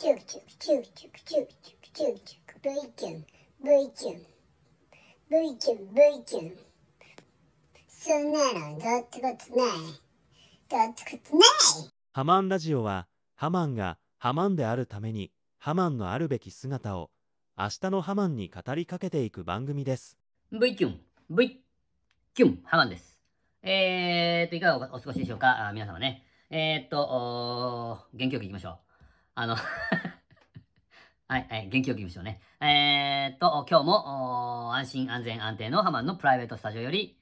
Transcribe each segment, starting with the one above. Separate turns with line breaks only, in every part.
チュクチュクチュクチュクチュクチュクチュクチュク V キュン V キュン V キュン V キュンそんなのどってことないどってことない
ハマンラジオはハマンがハマンであるためにハマンのあるべき姿を明日のハマンに語りかけていく番組です
V キュン、V キュン、ハマンです。えーっと、いかがお過ごしでしょうか？あ皆様ね。えーっと、おー元気よくいきましょう。あの、はい、はい、元気よくいきましょうね。えーっと、今日も安心安全安定のハマンのプライベートスタジオより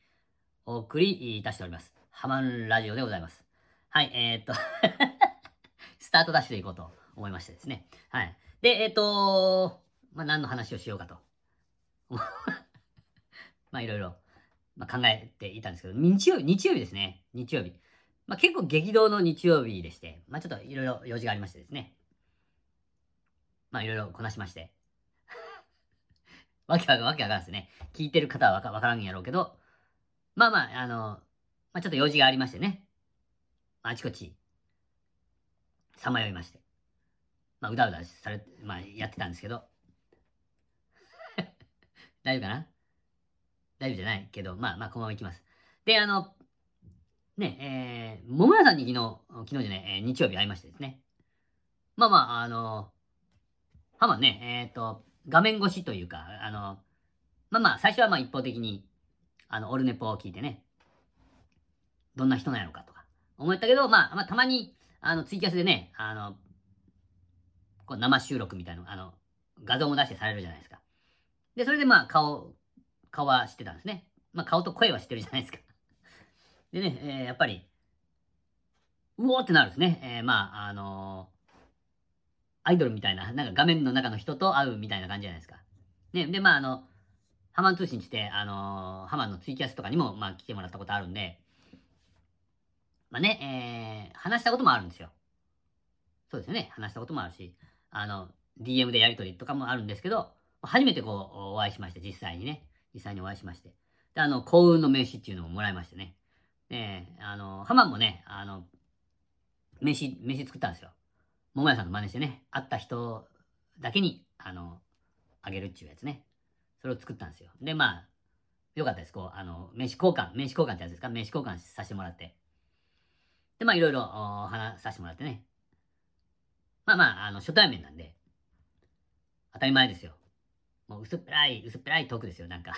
お送りいたしております。ハマンラジオでございます。はい、えーっと、スタートダッシュでいこうと思いましてですね。はい。で、えーっと、まあ、何の話をしようかと。まあいろいろ、まあ、考えていたんですけど、日曜日、日曜日ですね。日曜日。まあ結構激動の日曜日でして、まあちょっといろいろ用事がありましてですね。まあいろいろこなしまして。わけわかわけわからんですね。聞いてる方はわかからんやろうけど、まあまあ、あの、まあちょっと用事がありましてね。あちこち、さまよいまして。まあうだうだされ、まあやってたんですけど。大丈夫かな？大丈夫じゃないけど、まあまあ、このままいきます。で、あの、ね、えー、桃屋さんに昨日、昨日じゃない、えー日曜日会いましてですね。まあまあ、あの、ハマね、えっ、と、画面越しというか、あの、まあまあ、最初はまあ一方的に、あの、オルネポを聞いてね、どんな人なんやろうかとか、思ったけど、まあ、まあ、たまに、あの、ツイキャスでね、あの、こう生収録みたいな、あの、画像も出してされるじゃないですか。で、それでまあ、顔、顔は知ってたんですね。まあ、顔と声は知ってるじゃないですか。でね、えーやっぱり、うおーってなるんですね。えーまあ、あのーアイドルみたいな、なんか画面の中の人と会うみたいな感じじゃないですか。ね、で、まあ、あの、ハマン通信して、あのーハマンのツイキャスとかにも、まあ、来てもらったことあるんで、まあね、えー話したこともあるんですよ。そうですよね。話したこともあるし、あの、DM でやり取りとかもあるんですけど、初めてこう、お会いしまして、実際にね。実際にお会いしまして。で、あの、幸運の名刺っていうのももらいましてね。で、あの、ハマンもね、あの、名刺、名刺作ったんですよ。桃屋さんの真似してね、会った人だけに、あの、あげるっていうやつね。それを作ったんですよ。で、まあ、よかったです。こう、あの、名刺交換、名刺交換ってやつですか？名刺交換させてもらって。で、まあ、いろいろお話させてもらってね。まあまあ、あの、初対面なんで、当たり前ですよ。もう薄っぺらい、薄っぺらいトークですよ、なんか。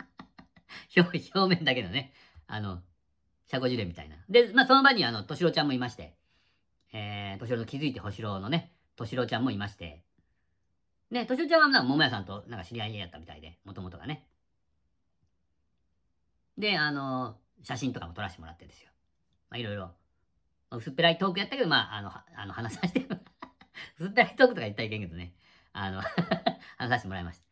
表表面だけのね、あの、社交辞令みたいな。で、まあその場にあの、敏郎ちゃんもいまして、えー、敏郎の気づいて星郎のね、敏郎ちゃんもいまして、ね、敏郎ちゃんはなんか桃屋さんとなんか知り合いやったみたいで、もともとがね。で、あの、写真とかも撮らせてもらってですよ。まあいろいろ、薄っぺらいトークやったけど、まあ、あの、あの話させて、薄っぺらいトークとか言ったらいけんけどね。あの、話させてもらいました。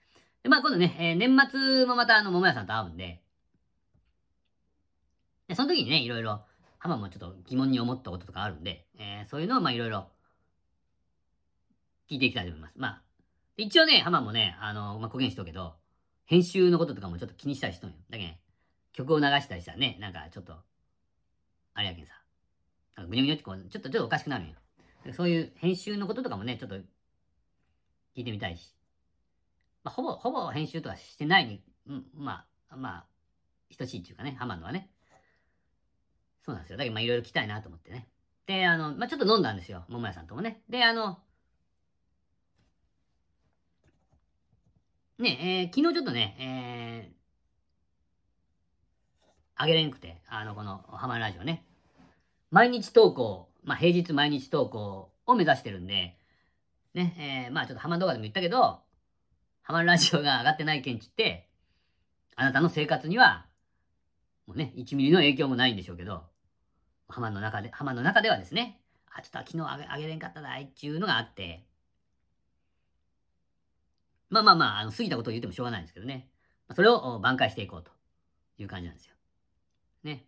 で、まあ今度ね、えー年末もまたあの、桃屋さんと会うんで、で、その時にね、いろいろ、ハマもちょっと疑問に思ったこととかあるんで、えーそういうのをまあいろいろ、聞いていきたいと思います。まあ、一応ね、ハマもね、あの、まあ、公言しとくけど、編集のこととかもちょっと気にしたりしとんよ。だけど、ね、曲を流したりしたらね、なんかちょっと、あれやけんさ、なんかぐにょぐにょってこう、ちょっとちょっとおかしくなるんよ。そういう編集のこととかもね、ちょっと聞いてみたいし。まあ、ほぼ、ほぼ編集とかしてないに、うん、まあ、まあ、等しいっていうかね、ハマのはね。そうなんですよ。だけど、まあ、いろいろ聞きたいなと思ってね。で、あの、まあ、ちょっと飲んだんですよ。桃屋さんともね。で、あの、ね、えー昨日ちょっとね、えー、あげれんくて、あの、この、ハマるラジオね。毎日投稿、まあ、平日毎日投稿を目指してるんで、ね、えーまあ、ちょっとハマ動画でも言ったけど、ハマるラジオが上がってない件ちって、あなたの生活には、もうね、1ミリの影響もないんでしょうけど、ハマの中で、ハマの中ではですね、あ、ちょっと昨日あげれんかっただいっていうのがあって、まあまあまあ、あの過ぎたことを言ってもしょうがないんですけどね。それを挽回していこうという感じなんですよ。ね。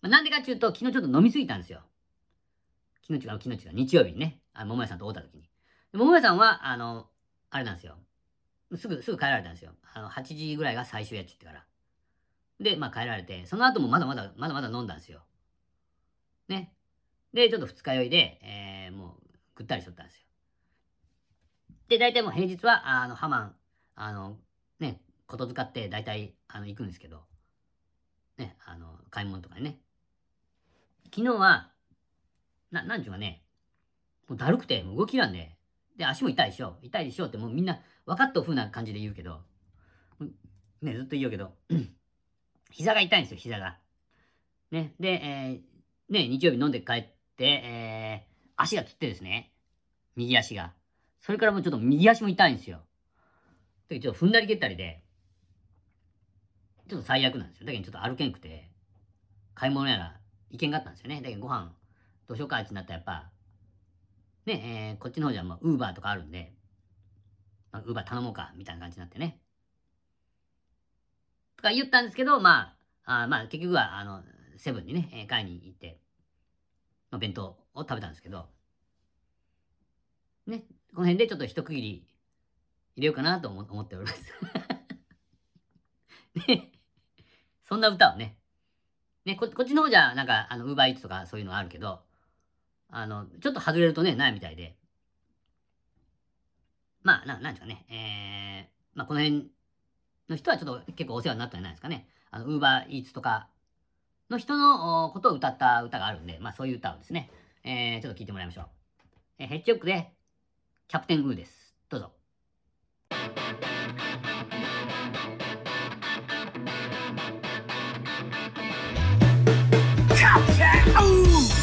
まあ、なんでかっていうと、昨日ちょっと飲みすぎたんですよ。昨日違う、昨日違う、日曜日にね、あ桃屋さんと会った時に。桃屋さんは、あの、あれなんですよ。すぐ、すぐ帰られたんですよ。あの、8時ぐらいが最終やっちってから。で、まあ帰られて、その後もまだまだ、まだまだ飲んだんですよ。ね。で、ちょっと二日酔いで、えー、もう、ぐったりしとったんですよ。で、大体もう平日は、あの、ハマン、あの、ね、ことづかって大体、あの、行くんですけど、ね、あの、買い物とかにね。昨日は、な、なんちゅうかね、もうだるくて、もう動きなんで、で、足も痛いでしょ、痛いでしょって、もうみんな分かった風な感じで言うけど、ね、ずっと言うけど、膝が痛いんですよ、膝が。ね、で、えー、ね、日曜日飲んで帰って、えー、足がつってですね、右足が。それからもうちょっと右足も痛いんですよ。で、ちょっと踏んだり蹴ったりで、ちょっと最悪なんですよ。だけどちょっと歩けんくて、買い物やら行けんかったんですよね。だけどご飯どうしようかってなったらやっぱ、ね、えー、こっちの方じゃもうウーバーとかあるんで、ウーバー頼もうか、みたいな感じになってね。とか言ったんですけど、まあ、あまあ結局は、あの、セブンにね、えー、買いに行って、まあ、弁当を食べたんですけど、ね、この辺でちょっと一区切り入れようかなと思っております。ね、そんな歌をね、ね、ここっちの方じゃ、なんか、あの、ウーバーイーツとかそういうのあるけど、あの、ちょっと外れるとね、ないみたいで、まあ、ななんですかね、えー、まあ、この辺の人はちょっと結構お世話になったんじゃないですかね。あの、ウーバーイーツとかの人のことを歌った歌があるんで、まあ、そういう歌をですね、えー、ちょっと聞いてもらいましょう。えー、ヘッジホックで、キャプテンウーです。どうぞ。
の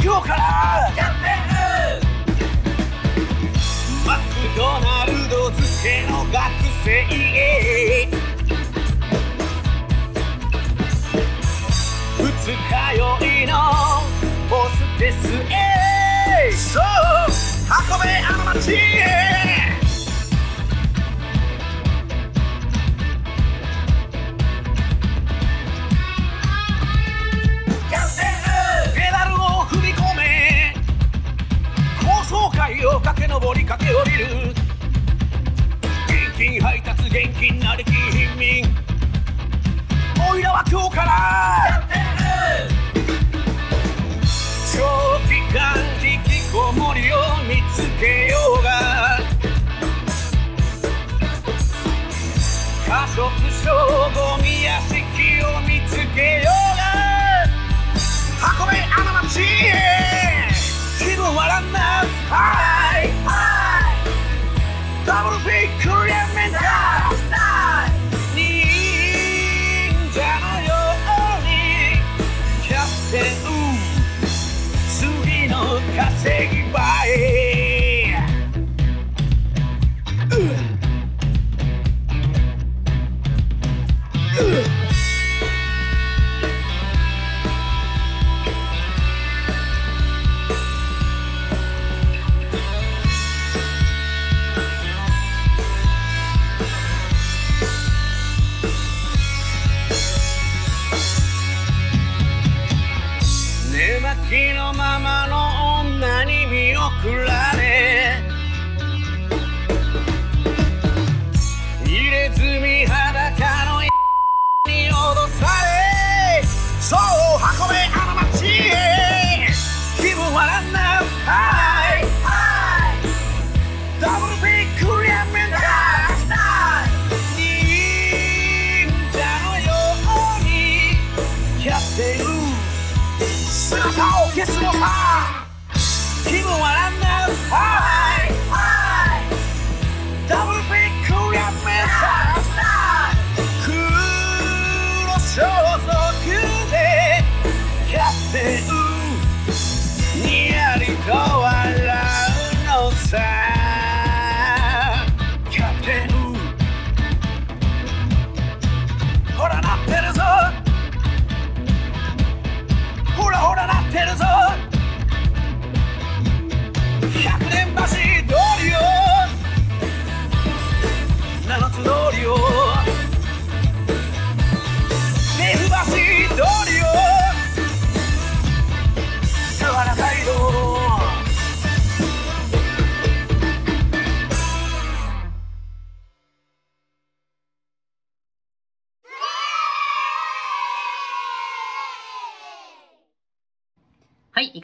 今日からやってるマクドナルド漬けの学生二日酔いのボスですえそう運べあの街へ。りき貧民おいらは今日から。長期間引きこもりを見つけようが。過食症ゴミ屋敷を見つけようが。運べあの街へ。気分はランナーハイハイダブルビッグリ Get on my 100年走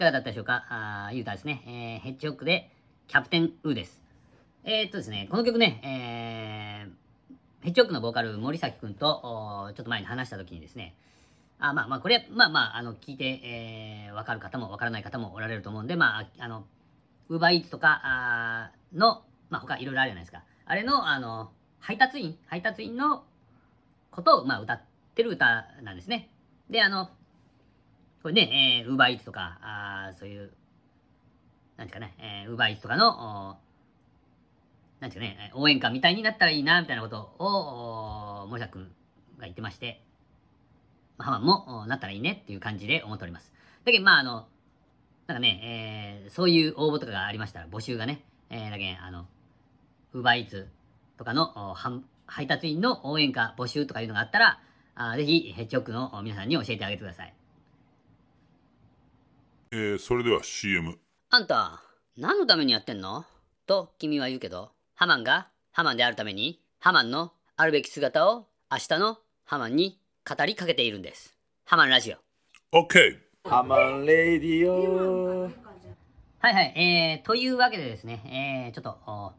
かがだったでしょうか？あーゆうたですね、えー、ヘッジホックでキャプテンウーです。えー、っとですね、この曲ね、えー、ヘッジホックのボーカル森崎くんとおーちょっと前に話した時にですね、あまあまあこれ、まあまあ、あの、聞いて、えー、わかる方もわからない方もおられると思うんで、まあ、あの、ウーバーイーツとかあの、まあ他いろいろあるじゃないですか。あれの、あの、配達員、配達員のことを、まあ歌ってる歌なんですね。で、あの、これね、えー、ウーバーイーツとか、あそういう、なんていうかね、えー、ウーバーイーツとかの、なんていうかね、応援歌みたいになったらいいな、みたいなことを、お森田君が言ってまして、ハマンもなったらいいねっていう感じで思っております。だけど、まあ、あの、なんかね、えー、そういう応募とかがありましたら、募集がね、えー、だけあの、ウーバーイーツとかの配達員の応援歌募集とかいうのがあったら、あぜひ、ヘッジホックの皆さんに教えてあげてください。
えー、それでは CM。
あんた、何のためにやってんの？と君は言うけど、ハマンがハマンであるために、ハマンのあるべき姿を明日のハマンに語りかけているんです。ハマンラジオ。
OK!
ハマンレディオ
はいはい、えー、というわけでですね、えー、ちょっと、お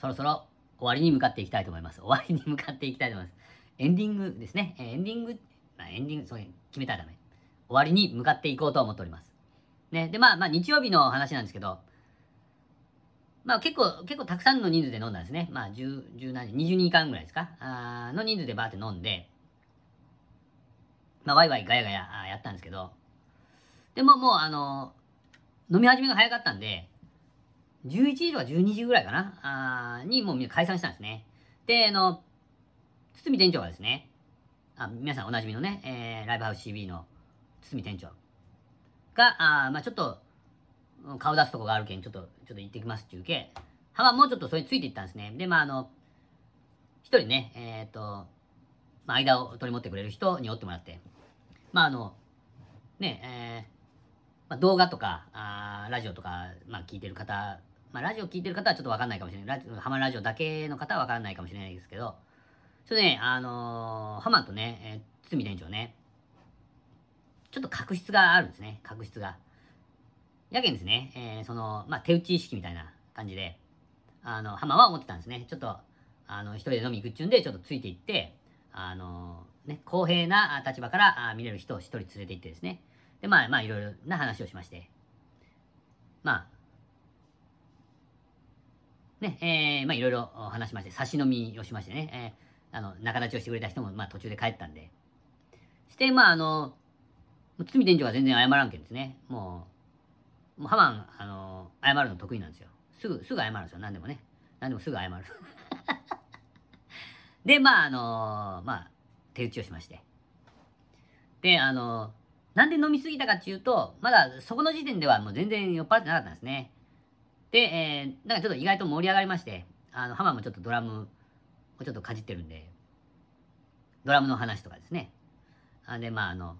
そろそろ終わりに向かっていきたいと思います。終わりに向かっていきたいと思います。エンディングですね。えーエンディング、まあ、エンディング、そう決めたらダメ。終わりに向かっていこうと思っております。ね、で、まあ、まあ、日曜日の話なんですけど、まあ結構、結構たくさんの人数で飲んだんですね。まあ10、10何人、20人間ぐらいですか？あの人数でバーって飲んで、まあワイワイガヤガヤあやったんですけど、でももうあの、飲み始めが早かったんで、11時とか12時ぐらいかな？あにもうみんな解散したんですね。で、あの、堤店長がですね、あ皆さんおなじみのね、えーライブハウス CB の堤店長。が、あまあちょっと、顔出すとこがあるけん、ちょっと、ちょっと行ってきますっていうけ、ハマもうちょっとそれについていったんですね。で、まああの、一人ね、えっ、と、まあ間を取り持ってくれる人におってもらって、まああの、ね、えーまあ、動画とかあラジオとか、まあ、聞いてる方、まあ、ラジオ聞いてる方はちょっとわかんないかもしれない。ハマラジオだけの方はわからないかもしれないですけど、それね、あのーハマとね、えー、堤店長ね、ちょっと確執があるんですね、確執が。やけんですね、えーその、まあ、手打ち意識みたいな感じで、あの、ハマは思ってたんですね。ちょっと、あの、一人で飲み行くっちゅうんで、ちょっとついていって、あのね、公平な立場からあ見れる人を一人連れて行ってですね、で、まあ、まあ、いろいろな話をしまして、まあ、ね、えーまあ、いろいろ話しまして、差し飲みをしましてね、えーあの、仲立ちをしてくれた人も、まあ、途中で帰ったんで、して、まあ、あの、堤店長は全然謝らんけんですね、もう、もうハマン、あの、謝るの得意なんですよ。すぐ、すぐ謝るんですよ、何でもね。何でもすぐ謝る。で、まあ、あの、まあ、手打ちをしまして。で、あの、なんで飲みすぎたかっていうと、まだそこの時点ではもう全然酔っ払ってなかったんですね。で、えー、なんかちょっと意外と盛り上がりまして、あの、ハマンもちょっとドラムをちょっとかじってるんで、ドラムの話とかですね。あで、まあ、あの、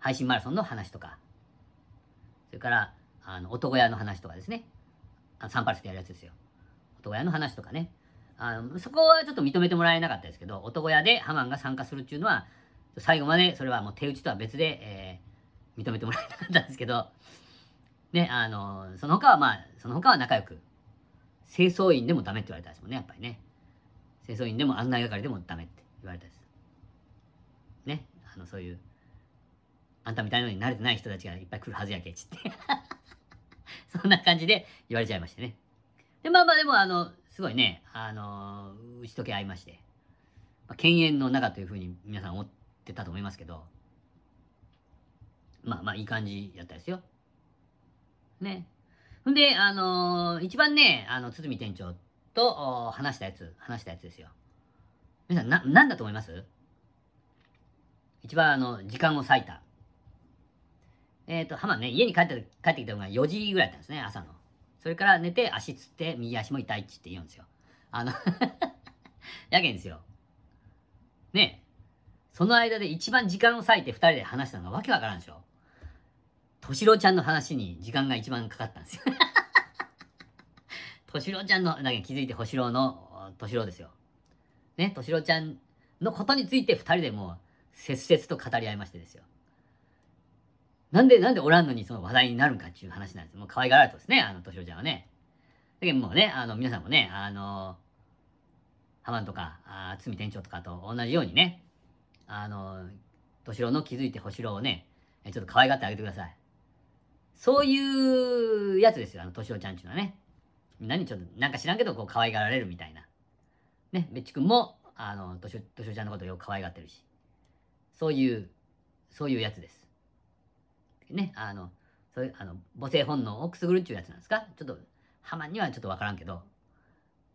配信マラソンの話とか、それから、あの、男屋の話とかですね。あのサンパルスでやるやつですよ。男屋の話とかね。あの、そこはちょっと認めてもらえなかったですけど、男屋でハマンが参加するっていうのは、最後までそれはもう手打ちとは別で、えー認めてもらえなかったんですけど、ね、あの、その他はまあ、その他は仲良く、清掃員でもダメって言われたんですもんね、やっぱりね。清掃員でも案内係でもダメって言われたです。ね、あの、そういう、あんたみたいのに慣れてない人たちがいっぱい来るはずやけちって。そんな感じで言われちゃいましてね。で、まあまあでも、あの、すごいね、あの、打ち解け合いまして、まあ、犬猿の中というふうに皆さん思ってたと思いますけど、まあまあいい感じやったですよ。ね。ほんで、あの一番ね、あの、堤店長と話したやつ、話したやつですよ。皆さん、な、なんだと思います？一番あの、時間を割いた。えっ、と、浜ね、家に帰って、帰ってきたのが4時ぐらいだったんですね、朝の。それから寝て、足つって、右足も痛いっちって言うんですよ。あの やけんですよ。ねその間で一番時間を割いて二人で話したのがわけわからんでしょ。としろちゃんの話に時間が一番かかったんですよ。としろちゃんの、だけ気づいてほしろの、としろですよ。ね、としろちゃんのことについて二人でもう、切々と語り合いましてですよ。なんで、なんでおらんのにその話題になるんかっていう話なんです。もう可愛がられてますね、あの、としおちゃんはね。だけどもうね、あの、皆さんもね、あの、ハマンとか、あー堤店長とかと同じようにね、あの、としろの気づいてほしろをね、ちょっと可愛がってあげてください。そういうやつですよ、あの、としおちゃんっていうのはね。何ちょっと、なんか知らんけど、こう、可愛がられるみたいな。ね、べっちくんも、あの、としおちゃんのことをよく可愛がってるし。そういう、そういうやつです。ね、あの、そういう、あの、母性本能をくすぐるっていうやつなんですか？ちょっと、ハマンにはちょっとわからんけど、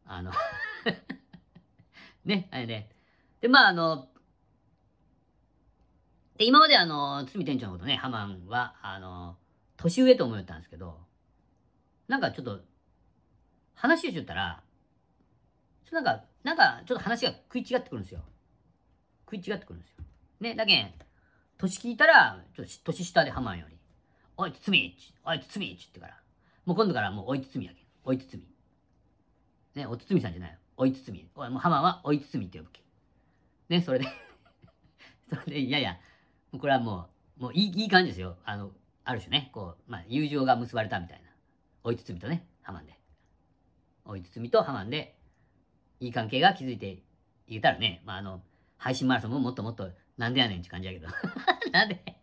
あの、ね、あれで。で、まあ、あの、で、今まであの、堤店長のことね、ハマンは、あの、年上と思ったんですけど、なんかちょっと、話をしとったら、ちょっとなんか、なんか、ちょっと話が食い違ってくるんですよ。食い違ってくるんですよ。ね、だけん、年聞いたら、ちょっと年下でハマンより、おい、つつみっち、おい、つつみっちってから、もう今度からもうおいつつみやけん。おいつつみ。ね、おつつみさんじゃないよ。おいつつみ。おい、もうハマンはおいつつみって呼ぶけ。ね、それで それで、いやいや、もうこれはもう、もういいいい感じですよ。あの、ある種ね、こう、まあ、友情が結ばれたみたいな。おいつつみとね、ハマンで。おいつつみとハマンで、いい関係が築いていけたらね、まあ、あの、配信マラソンももっともっと、なんでやねんって感じやけど。なんで、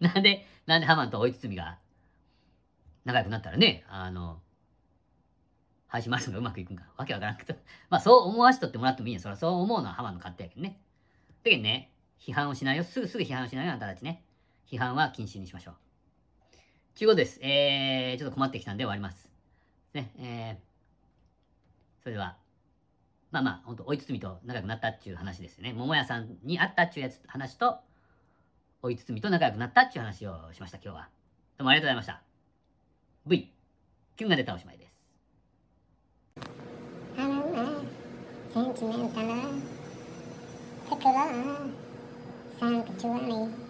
なんで、なんでハマンとおいつつみが仲良くなったらね、あの、配信マラソンがうまくいくんか、わけわからんけど、まあそう思わしとってもらってもいいんや。そらそう思うのはハマンの勝手やけどね。だけどね、批判をしないよ。すぐすぐ批判をしないよ、あんたたちね。批判は禁止にしましょう。ちゅうことです。えー、ちょっと困ってきたんで終わります。ね、えー、それでは、まあまあ、ほんと、おいつつみと仲良くなったっていう話ですよね。桃屋さんに会ったっていうやつ、話と、おいつつみと仲良くなったっていう話をしました、今日は。どうもありがとうございました。V、キュンが出たおしまいです。
あのね、センチメンタル、テクラ、サンクチュアリ